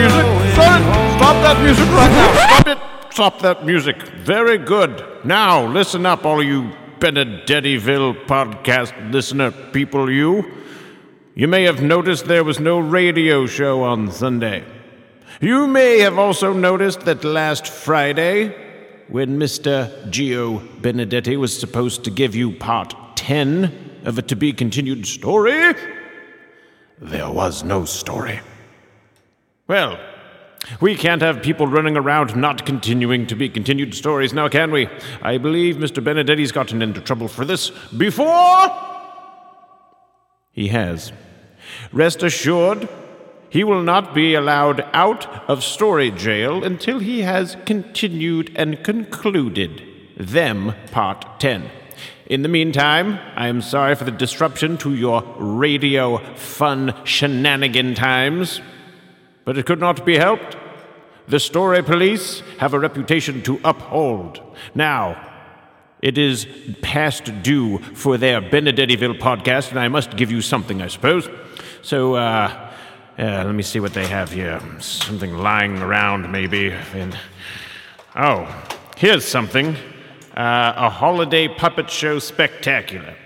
music! blowing Stop that music right now! Stop it! Stop that music. Very good. Now, listen up, all you Benedettiville podcast listener people, you. You may have noticed there was no radio show on Sunday. You may have also noticed that last Friday, when Mr. Gio Benedetti was supposed to give you part 10 of a to be continued story, there was no story. Well, we can't have people running around not continuing to be continued stories now, can we? I believe Mr. Benedetti's gotten into trouble for this before. He has. Rest assured, he will not be allowed out of story jail until he has continued and concluded them part 10. In the meantime, I am sorry for the disruption to your radio fun shenanigan times, but it could not be helped. The story police have a reputation to uphold. Now, it is past due for their Benedettiville podcast, and I must give you something, I suppose. So, uh, uh, let me see what they have here. Something lying around, maybe. And oh, here's something: uh, a holiday puppet show spectacular.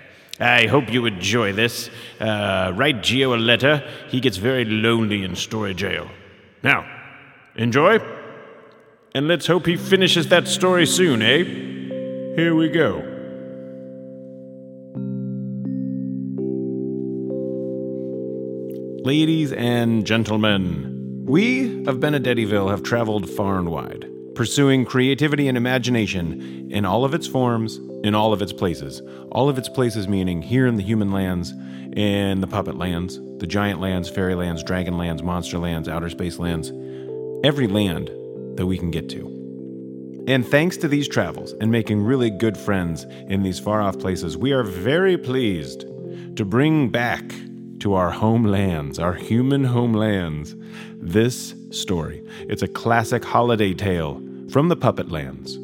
I hope you enjoy this. Uh, write Gio a letter. He gets very lonely in story jail. Now, enjoy, and let's hope he finishes that story soon, eh? Here we go. Ladies and gentlemen, we of Benedettiville have traveled far and wide, pursuing creativity and imagination in all of its forms, in all of its places. All of its places meaning here in the human lands, in the puppet lands, the giant lands, fairy lands, dragon lands, monster lands, outer space lands, every land that we can get to. And thanks to these travels and making really good friends in these far off places, we are very pleased to bring back to our homelands, our human homelands, this story. It's a classic holiday tale from the Puppet Lands.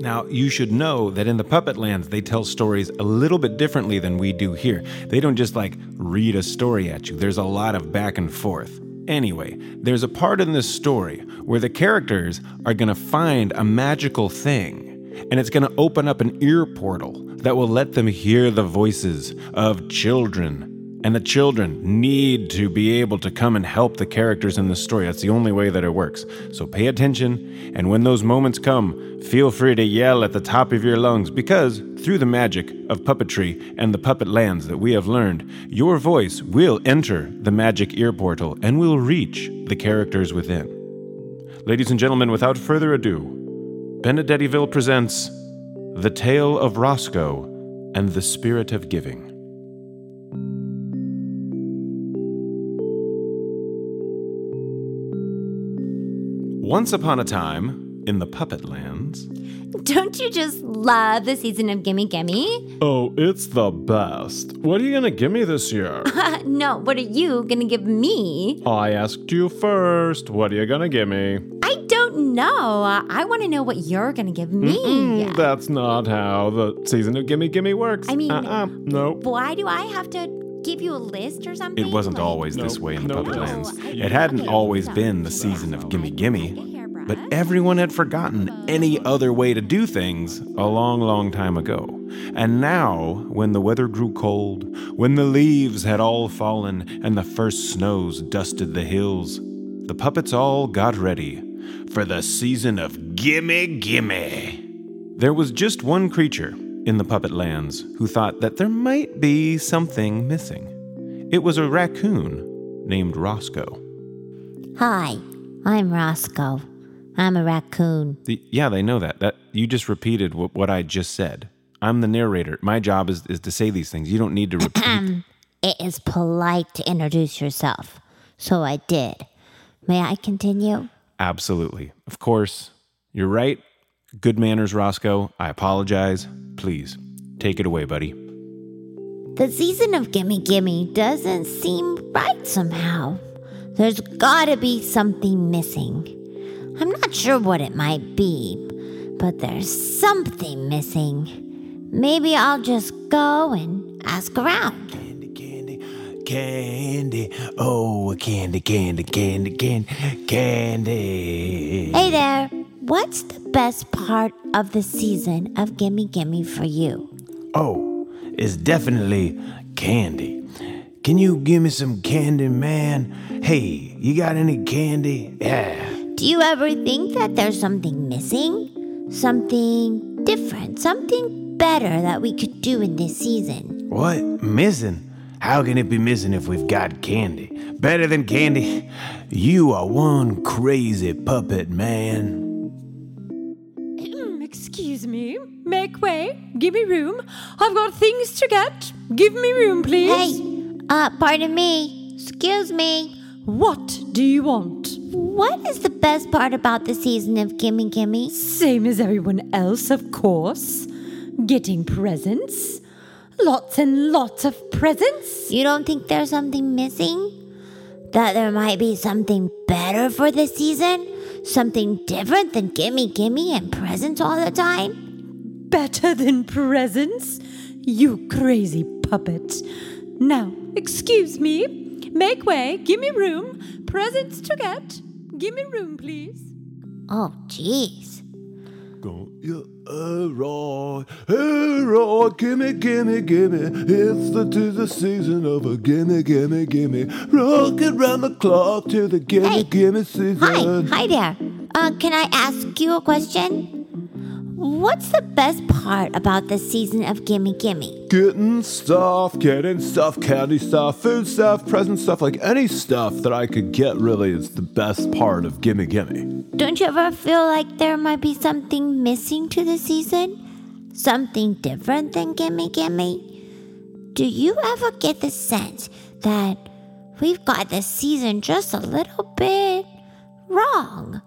Now, you should know that in the Puppet Lands, they tell stories a little bit differently than we do here. They don't just like read a story at you, there's a lot of back and forth. Anyway, there's a part in this story where the characters are going to find a magical thing, and it's going to open up an ear portal that will let them hear the voices of children. And the children need to be able to come and help the characters in the story. That's the only way that it works. So pay attention, and when those moments come, feel free to yell at the top of your lungs because through the magic of puppetry and the puppet lands that we have learned, your voice will enter the magic ear portal and will reach the characters within. Ladies and gentlemen, without further ado, Benedettiville presents The Tale of Roscoe and the Spirit of Giving. Once upon a time, in the Puppet Lands. Don't you just love the season of Gimme Gimme? Oh, it's the best. What are you gonna give me this year? No, what are you gonna give me? I asked you first. What are you gonna give me? I don't know. I want to know what you're gonna give me. Mm, that's not how the season of Gimme Gimme works. I mean- uh-uh. nope. Why do I have to give you a list or something? It wasn't Like- always this way in the No. Puppet No, Lands. It hadn't okay, always so- been the season of Gimme Gimme. But everyone had forgotten any other way to do things a long, long time ago. And now, when the weather grew cold, when the leaves had all fallen and the first snows dusted the hills, the puppets all got ready for the season of Gimme Gimme. There was just one creature in the puppet lands who thought that there might be something missing. It was a raccoon named Roscoe. Hi, I'm Roscoe. I'm a raccoon. The, yeah, they know that. That you just repeated what, what I just said. I'm the narrator. My job is, is to say these things. You don't need to repeat. It is polite to introduce yourself, so I did. May I continue? Absolutely. Of course. You're right. Good manners, Roscoe. I apologize. Please, take it away, buddy. The season of Gimme Gimme doesn't seem right somehow. There's gotta be something missing. I'm not sure what it might be, but there's something missing. Maybe I'll just go and ask around. Candy, candy, candy. Oh, candy, candy, candy, candy, candy. Hey there, what's the best part of the season of Gimme Gimme for you? Oh, it's definitely candy. Can you give me some candy, man? Hey, you got any candy? Yeah. Do you ever think that there's something missing? Something different, something better that we could do in this season? What? Missing? How can it be missing if we've got candy? Better than candy? You are one crazy puppet, man. Give me room. I've got things to get. Give me room, please. Hey, uh, pardon me. Excuse me. What do you want? What is the best part about the season of Gimme Gimme? Same as everyone else, of course. Getting presents. Lots and lots of presents. You don't think there's something missing? That there might be something better for this season? Something different than gimme gimme and presents all the time? Better than presents? You crazy puppet. Now, excuse me. Make way. Give me room. Presents to get. Give me room, please. Oh, jeez. Don't you hurrah, hurrah, gimme, gimme, gimme. It's the, to the season of a gimme, gimme, gimme. Rocking round the clock to the gimme, Hey. gimme season. Hi, hi there. Uh, can I ask you a question? What's the best part about the season of Gimme Gimme? Getting stuff, getting stuff, candy stuff, food stuff, present stuff, like any stuff that I could get really is the best part of gimme, gimme. Don't you ever feel like there might be something missing to the season? Something different than Gimme Gimme? Do you ever get the sense that we've got the season just a little bit wrong?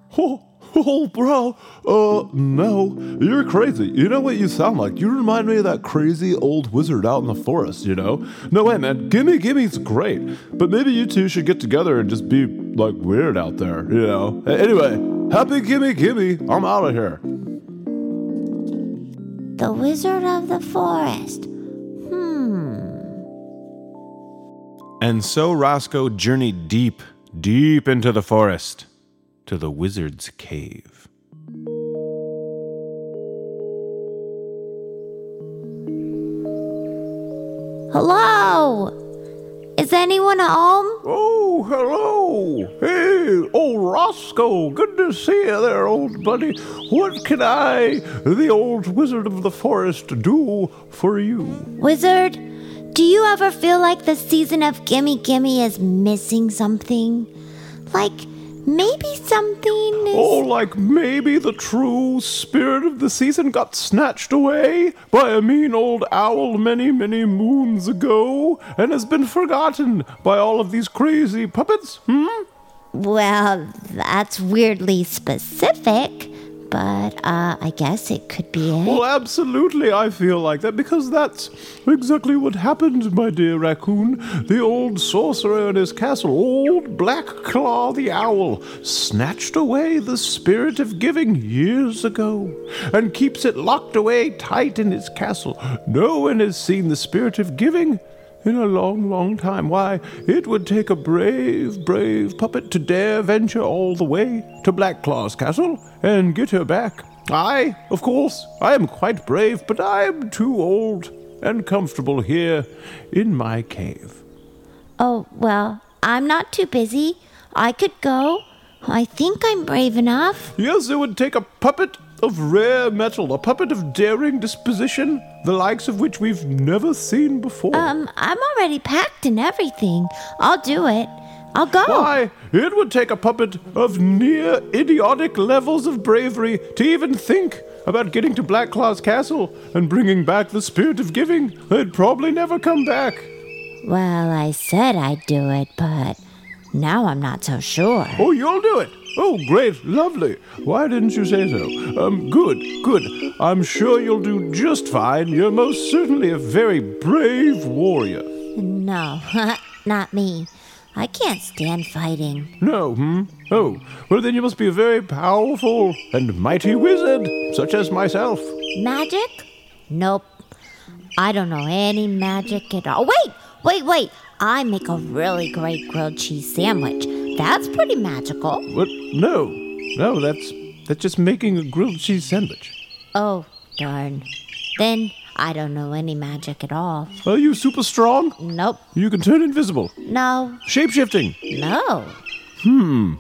Oh, bro. Uh, no. You're crazy. You know what you sound like? You remind me of that crazy old wizard out in the forest, you know? No way, man. Gimme Gimme's great. But maybe you two should get together and just be, like, weird out there, you know? Anyway, happy Gimme Gimme. I'm out of here. The Wizard of the Forest. Hmm. And so Roscoe journeyed deep, deep into the forest to the wizard's cave. Hello? Is anyone at home? Oh, hello. Hey, old Roscoe. Good to see you there, old buddy. What can I, the old wizard of the forest, do for you? Wizard, do you ever feel like the season of Gimme Gimme is missing something? Like maybe something is. Oh, like maybe the true spirit of the season got snatched away by a mean old owl many, many moons ago and has been forgotten by all of these crazy puppets? Hmm? Well, that's weirdly specific, but uh, I guess it could be it. Well, absolutely, I feel like that because that's exactly what happened, my dear raccoon. The old sorcerer in his castle, old Black Claw the Owl, snatched away the spirit of giving years ago and keeps it locked away tight in his castle. No one has seen the spirit of giving. In a long, long time. Why, it would take a brave, brave puppet to dare venture all the way to Black Claw's castle and get her back. I, of course, I am quite brave, but I am too old and comfortable here in my cave. Oh, well, I'm not too busy. I could go. I think I'm brave enough. Yes, it would take a puppet of rare metal, a puppet of daring disposition, the likes of which we've never seen before. Um, I'm already packed and everything. I'll do it. I'll go. Why, it would take a puppet of near idiotic levels of bravery to even think about getting to Black Claw's castle and bringing back the spirit of giving. They'd probably never come back. Well, I said I'd do it, but now I'm not so sure. Oh, you'll do it. Oh, great, lovely. Why didn't you say so? Um, good, good. I'm sure you'll do just fine. You're most certainly a very brave warrior. No, not me. I can't stand fighting. No, hmm? Oh, well, then you must be a very powerful and mighty wizard, such as myself. Magic? Nope. I don't know any magic at all. Wait, wait, wait. I make a really great grilled cheese sandwich. That's pretty magical. What? No. No, that's that's just making a grilled cheese sandwich. Oh, darn. Then I don't know any magic at all. Are you super strong? Nope. You can turn invisible. No. Shapeshifting. No. Hmm.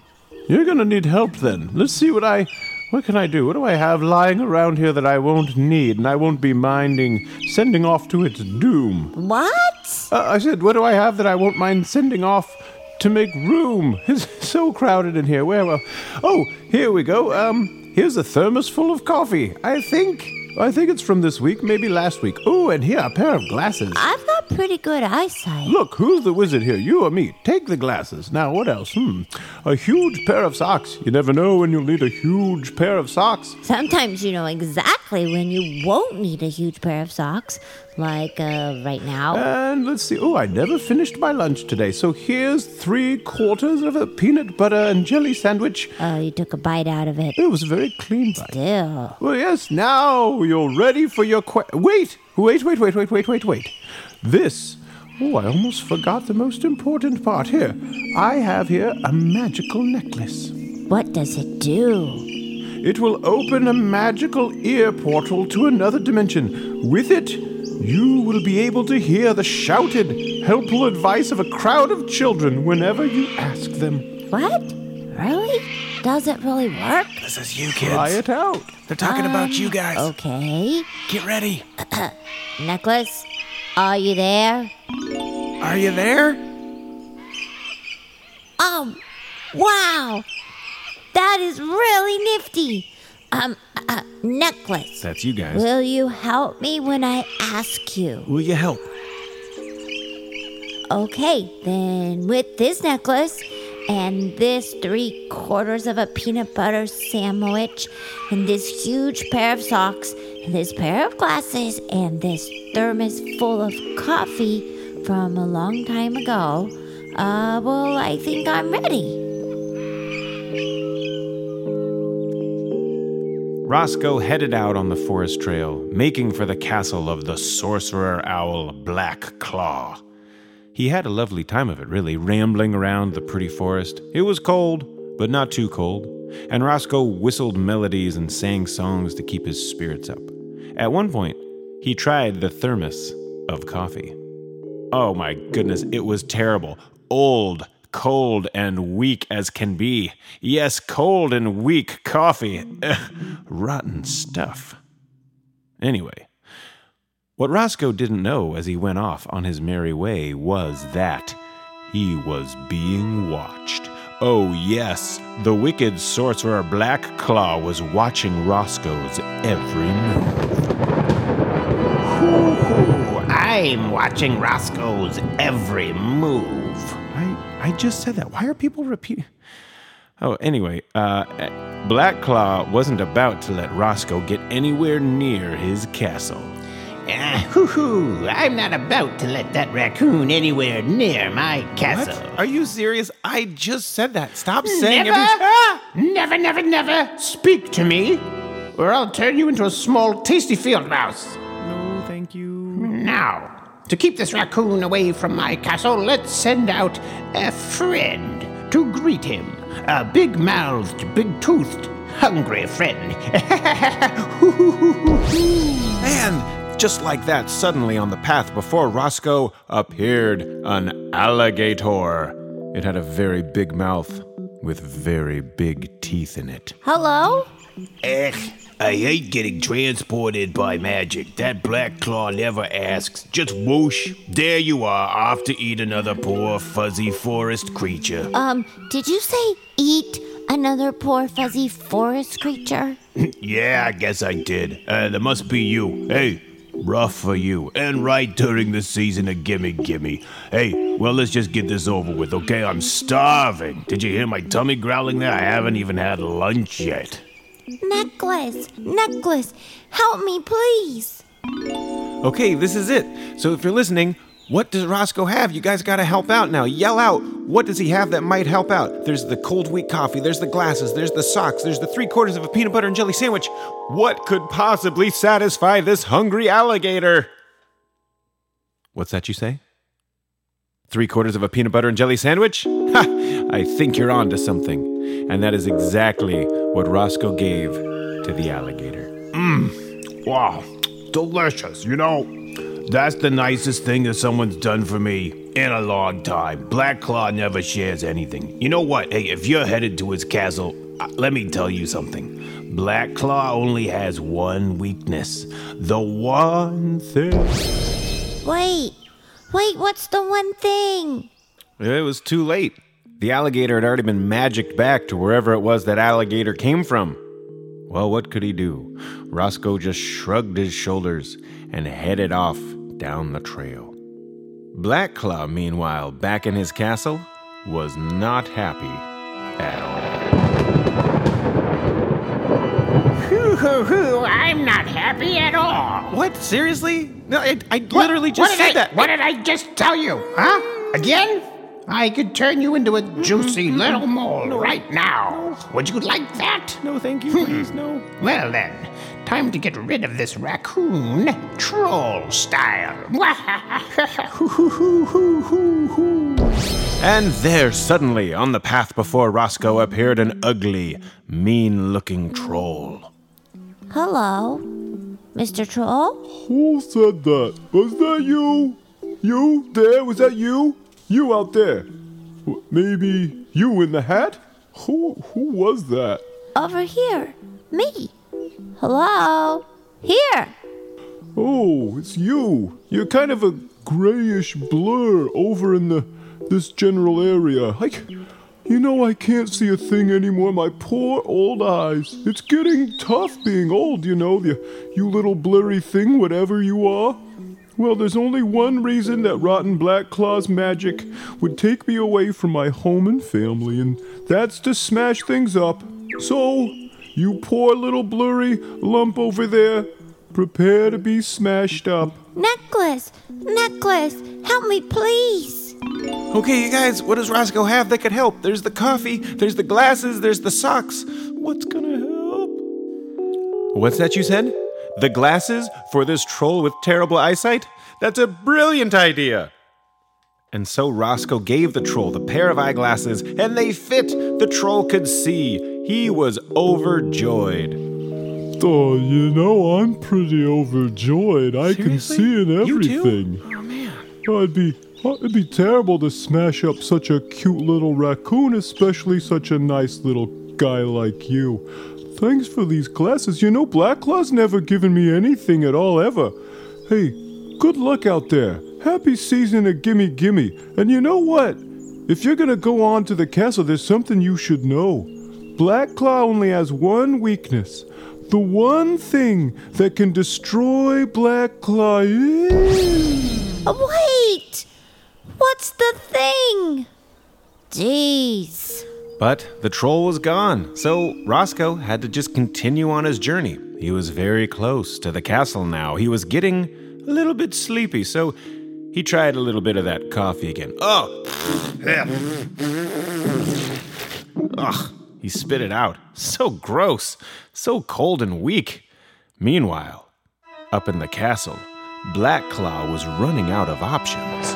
You're gonna need help then. Let's see what I. What can I do? What do I have lying around here that I won't need and I won't be minding sending off to its doom? What? Uh, I said, what do I have that I won't mind sending off to make room? It's so crowded in here. Where? Well, oh, here we go. Um, here's a thermos full of coffee. I think. I think it's from this week, maybe last week. Oh, and here a pair of glasses. I've got pretty good eyesight. Look, who's the wizard here? You or me? Take the glasses. Now, what else? Hmm. A huge pair of socks. You never know when you'll need a huge pair of socks. Sometimes you know exactly when you won't need a huge pair of socks, like uh, right now. And let's see. Oh, I never finished my lunch today. So here's three quarters of a peanut butter and jelly sandwich. Oh, you took a bite out of it. It was a very clean bite. Still. Well, yes, now you're ready for your que- Wait! Wait, wait, wait, wait, wait, wait, wait. This. Oh, I almost forgot the most important part. Here. I have here a magical necklace. What does it do? It will open a magical ear portal to another dimension. With it, you will be able to hear the shouted, helpful advice of a crowd of children whenever you ask them. What? Really? Does it really work? This is you, Try kids. it out. They're talking about you uh, guys. Okay. Get ready. Necklace, are you there? Are you there? Oh, wow! That is really nifty. Um, uh, necklace. That's you guys. Will you help me when I ask you? Will you help? Okay, then with this necklace and this three quarters of a peanut butter sandwich and this huge pair of socks and this pair of glasses and this thermos full of coffee from a long time ago, uh, well, I think I'm ready. Roscoe headed out on the forest trail, making for the castle of the sorcerer owl Black Claw. He had a lovely time of it, really, rambling around the pretty forest. It was cold, but not too cold, and Roscoe whistled melodies and sang songs to keep his spirits up. At one point, he tried the thermos of coffee. Oh my goodness, it was terrible. Old, cold, and weak as can be. Yes, cold and weak coffee. Ugh, rotten stuff. Anyway, what Roscoe didn't know as he went off on his merry way was that he was being watched. Oh, yes, the wicked sorcerer Black Claw was watching Roscoe's every move. Ooh, I'm watching Roscoe's every move. I, I just said that. Why are people repeating? Oh, anyway, uh, Black Claw wasn't about to let Roscoe get anywhere near his castle. Ah, hoo hoo, I'm not about to let that raccoon anywhere near my castle. What? Are you serious? I just said that. Stop Never, every. never, never, never speak to me, or I'll turn you into a small, tasty field mouse. No, thank you. Now, to keep this raccoon away from my castle, let's send out a friend to greet him. A big mouthed, big toothed, hungry friend. And just like that, suddenly on the path before Roscoe appeared an alligator. It had a very big mouth with very big teeth in it. Hello? Ugh, I hate getting transported by magic. That black claw never asks. Just whoosh, there you are, off to eat another poor, fuzzy forest creature. Um, did you say eat another poor fuzzy forest creature? Yeah, I guess I did. Uh, that must be you. Hey, rough for you. And right during the season of Gimme Gimme. Hey, well, let's just get this over with, okay? I'm starving. Did you hear my tummy growling there? I haven't even had lunch yet. Necklace, necklace, help me, please. Okay, this is it. So if you're listening, what does Roscoe have? You guys gotta help out now. Yell out. What does he have that might help out? There's the cold wheat coffee, there's the glasses, there's the socks, there's the three quarters of a peanut butter and jelly sandwich. What could possibly satisfy this hungry alligator? What's that you say? Three quarters of a peanut butter and jelly sandwich? Ha! I think you're on to something. And that is exactly what Roscoe gave to the alligator. Mmm. Wow, delicious. You know, that's the nicest thing that someone's done for me in a long time. Black Claw never shares anything. You know what? Hey, if you're headed to his castle, uh, let me tell you something. Black Claw only has one weakness. The one thing. Wait, wait, what's the one thing? It was too late. The alligator had already been magicked back to wherever it was that alligator came from. Well, what could he do? Roscoe just shrugged his shoulders and headed off down the trail. Black Claw, meanwhile, back in his castle, was not happy at all. Hoo hoo hoo, I'm not happy at all. What? Seriously? No, I, I What- literally just what said I- that. What did I just tell you? Huh? Again? I could turn you into a juicy little mole right now. Would you like that? No, thank you, please, no. Well then, time to get rid of this raccoon troll style. And there, suddenly, on the path before Roscoe, appeared an ugly, mean looking troll. Hello, Mr. Troll? Who said that? Was that you? You there? Was that you? You out there? Maybe you in the hat? Who who was that? Over here. Me. Hello? Here. Oh, it's you. You're kind of a grayish blur over in the this general area. I, you know, I can't see a thing anymore. My poor old eyes. It's getting tough being old. You know, you you little blurry thing, whatever you are. Well, there's only one reason that rotten Black Claw's magic would take me away from my home and family, and that's to smash things up. So, you poor little blurry lump over there, prepare to be smashed up. Necklace. Necklace. Help me, please. Okay, you guys, what does Roscoe have that could help? There's the coffee, there's the glasses, there's the socks. What's gonna help? What's that you said? The glasses for this troll with terrible eyesight? That's a brilliant idea! And so Roscoe gave the troll the pair of eyeglasses, and they fit. The troll could see. He was overjoyed. Oh, you know, I'm pretty overjoyed. I can see in You too? everything. Oh man. Oh, it'd be oh, it'd be terrible to smash up such a cute little raccoon, especially such a nice little guy like you. Thanks for these glasses. You know, Black Claw's never given me anything at all ever. Hey, good luck out there. Happy season of Gimme Gimme. And you know what? If you're gonna go on to the castle, there's something you should know. Black Claw only has one weakness. The one thing that can destroy Black Claw is. Oh, wait. What's the thing? Jeez. But the troll was gone, so Roscoe had to just continue on his journey. He was very close to the castle now. He was getting a little bit sleepy, so he tried a little bit of that coffee again. Oh! Ugh, he spit it out. So gross, so cold and weak. Meanwhile, up in the castle, Black Claw was running out of options.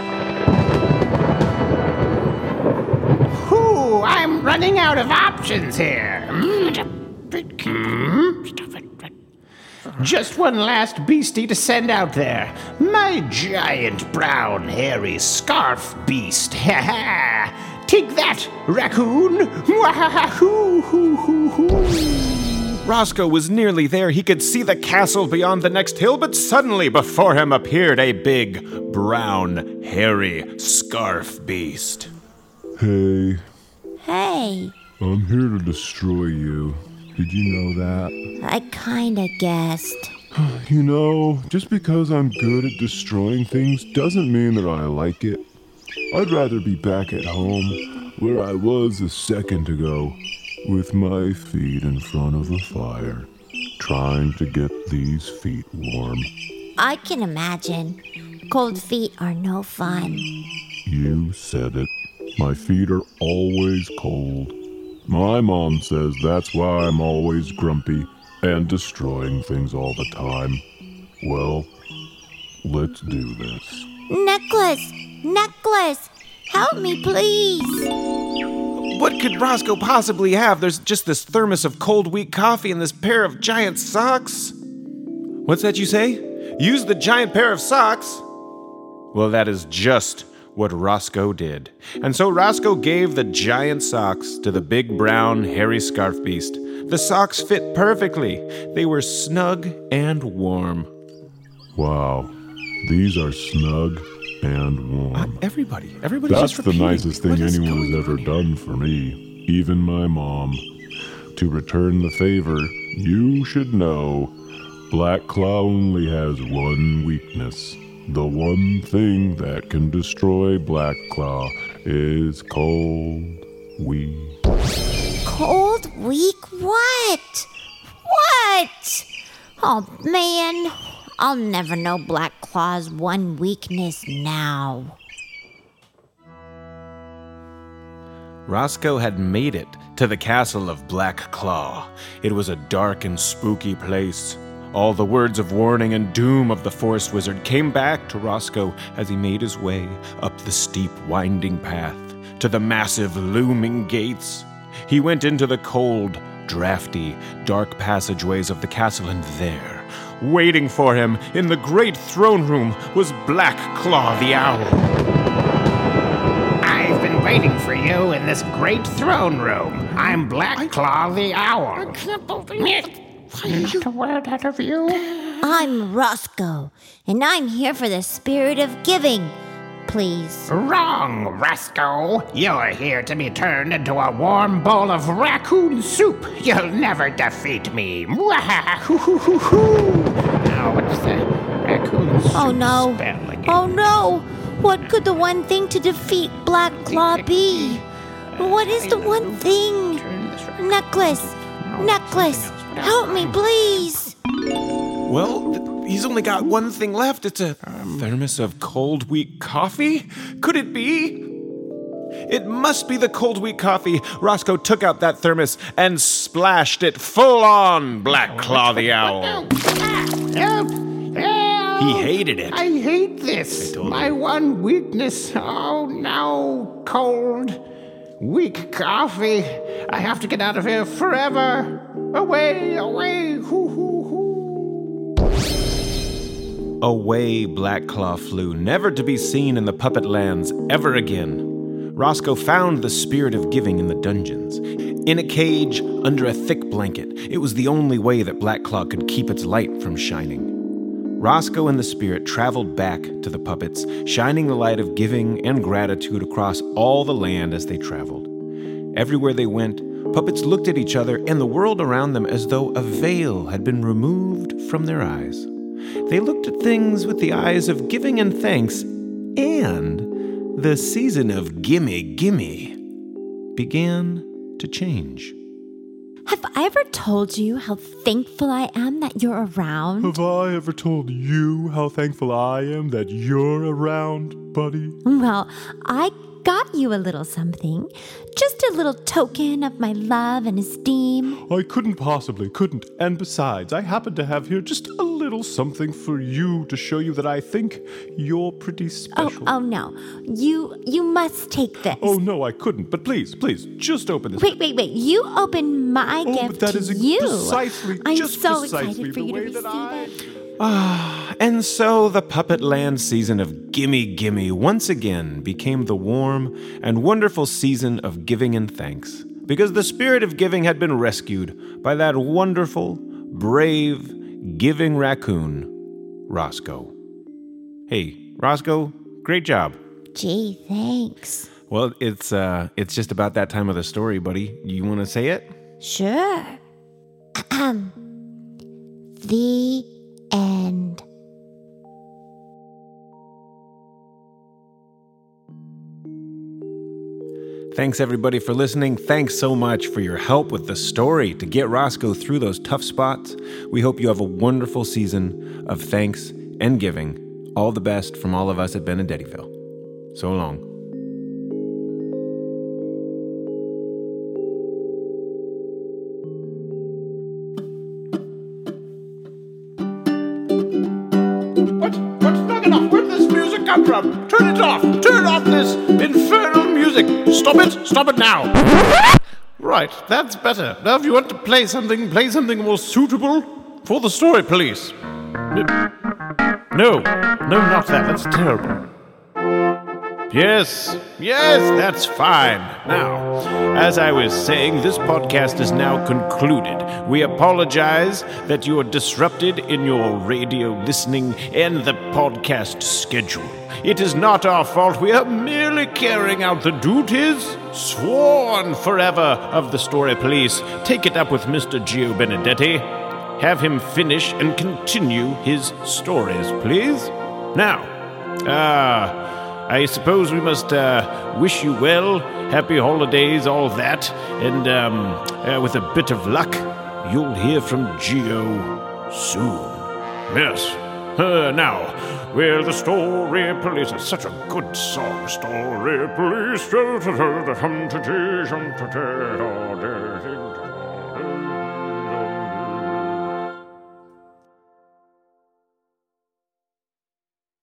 Whew, I'm running out of options here. Just one last beastie to send out there. My giant brown hairy scarf beast. Ha ha! Take that, raccoon! Roscoe was nearly there. He could see the castle beyond the next hill, but suddenly before him appeared a big, brown, hairy scarf beast. Hey, Hey, I'm here to destroy you. Did you know that? I kinda guessed. You know, just because I'm good at destroying things doesn't mean that I like it. I'd rather be back at home where I was a second ago, with my feet in front of a fire, trying to get these feet warm. I can imagine. Cold feet are no fun. You said it. My feet are always cold. My mom says that's why I'm always grumpy and destroying things all the time. Well, let's do this. Necklace! Necklace! Help me, please! What could Roscoe possibly have? There's just this thermos of cold weak coffee and this pair of giant socks. What's that you say? Use the giant pair of socks? Well, that is just what Roscoe did. And so Roscoe gave the giant socks to the big brown hairy scarf beast. The socks fit perfectly. They were snug and warm. Wow, these are snug and warm. Everybody, everybody's That's just the nicest thing What is anyone has ever here? done for me, even my mom. To return the favor, you should know Black Claw only has one weakness. The one thing that can destroy Black Claw is cold weed. Cold weak what? What? Oh man, I'll never know Black Claw's one weakness now. Roscoe had made it to the castle of Black Claw. It was a dark and spooky place. All the words of warning and doom of the forest wizard came back to Roscoe as he made his way up the steep, winding path to the massive, looming gates. He went into the cold, drafty, dark passageways of the castle, and there, waiting for him in the great throne room, was Black Claw the Owl. I've been waiting for you in this great throne room. I'm Black Claw the Owl. I can't believe it. Not a word out of you. I'm Roscoe, and I'm here for the spirit of giving. Please. Wrong, Roscoe. You're here to be turned into a warm bowl of raccoon soup. You'll never defeat me. Now, what's the raccoon oh, soup Oh no. spell again? Oh no! What could the one thing to defeat Black Claw be? What is the one thing? Necklace! Necklace! Help me, please! Well, th- he's only got one thing left. It's a um, thermos of cold weak coffee? Could it be? It must be the cold weak coffee. Roscoe took out that thermos and splashed it full on Black oh, Claw the Owl. Help! Help! He hated it. I hate this. My one weakness. Oh no, cold, weak coffee. I have to get out of here forever. Away, away. Hoo, Away Black Claw flew, never to be seen in the puppet lands ever again. Roscoe found the spirit of giving in the dungeons. In a cage, under a thick blanket, it was the only way that Black Claw could keep its light from shining. Roscoe and the spirit traveled back to the puppets, shining the light of giving and gratitude across all the land as they traveled. Everywhere they went, puppets looked at each other and the world around them as though a veil had been removed from their eyes. They looked at things with the eyes of giving and thanks, and the season of gimme gimme began to change. Have I ever told you how thankful I am that you're around? Have I ever told you how thankful I am that you're around, buddy? Well, I got you a little something. Just a little token of my love and esteem. I couldn't possibly, couldn't. And besides, I happen to have here just a little something for you to show you that I think you're pretty Oh, special. oh oh no. You you must take this. Oh, no, I couldn't. But please, please, just open this. Wait, wait, wait. You open my Oh, gift but that to you. precisely, I'm just so precisely excited for you to receive that It. And so the Puppet Land season of Gimme Gimme once again became the warm and wonderful season of giving and thanks, because the spirit of giving had been rescued by that wonderful, brave, giving raccoon, Roscoe. Hey, Roscoe, great job. Gee, thanks. Well, it's uh it's just about that time of the story, buddy. You want to say it? Sure. The end. Thanks everybody for listening. Thanks so much for your help with the story to get Roscoe through those tough spots. We hope you have a wonderful season of thanks and giving. All the best from all of us at Benedettiville. So long. From? Turn it off! Turn off this infernal music! Stop it! Stop it now! Right, that's better. Now, if you want to play something, play something more suitable for the story, please. No, no, not that. That's terrible. Yes, yes, that's fine. Now, as I was saying, this podcast is now concluded. We apologize that you are disrupted in your radio listening and the podcast schedule. It is not our fault. We are merely carrying out the duties sworn forever of the Story Police. Take it up with Mr. Gio Benedetti. Have him finish and continue his stories, please. Now, ah. I suppose we must uh, wish you well, happy holidays, all that, and um, uh, with a bit of luck, you'll hear from Gio soon. Yes. Uh, now, well, the story police is such a good song. Story police.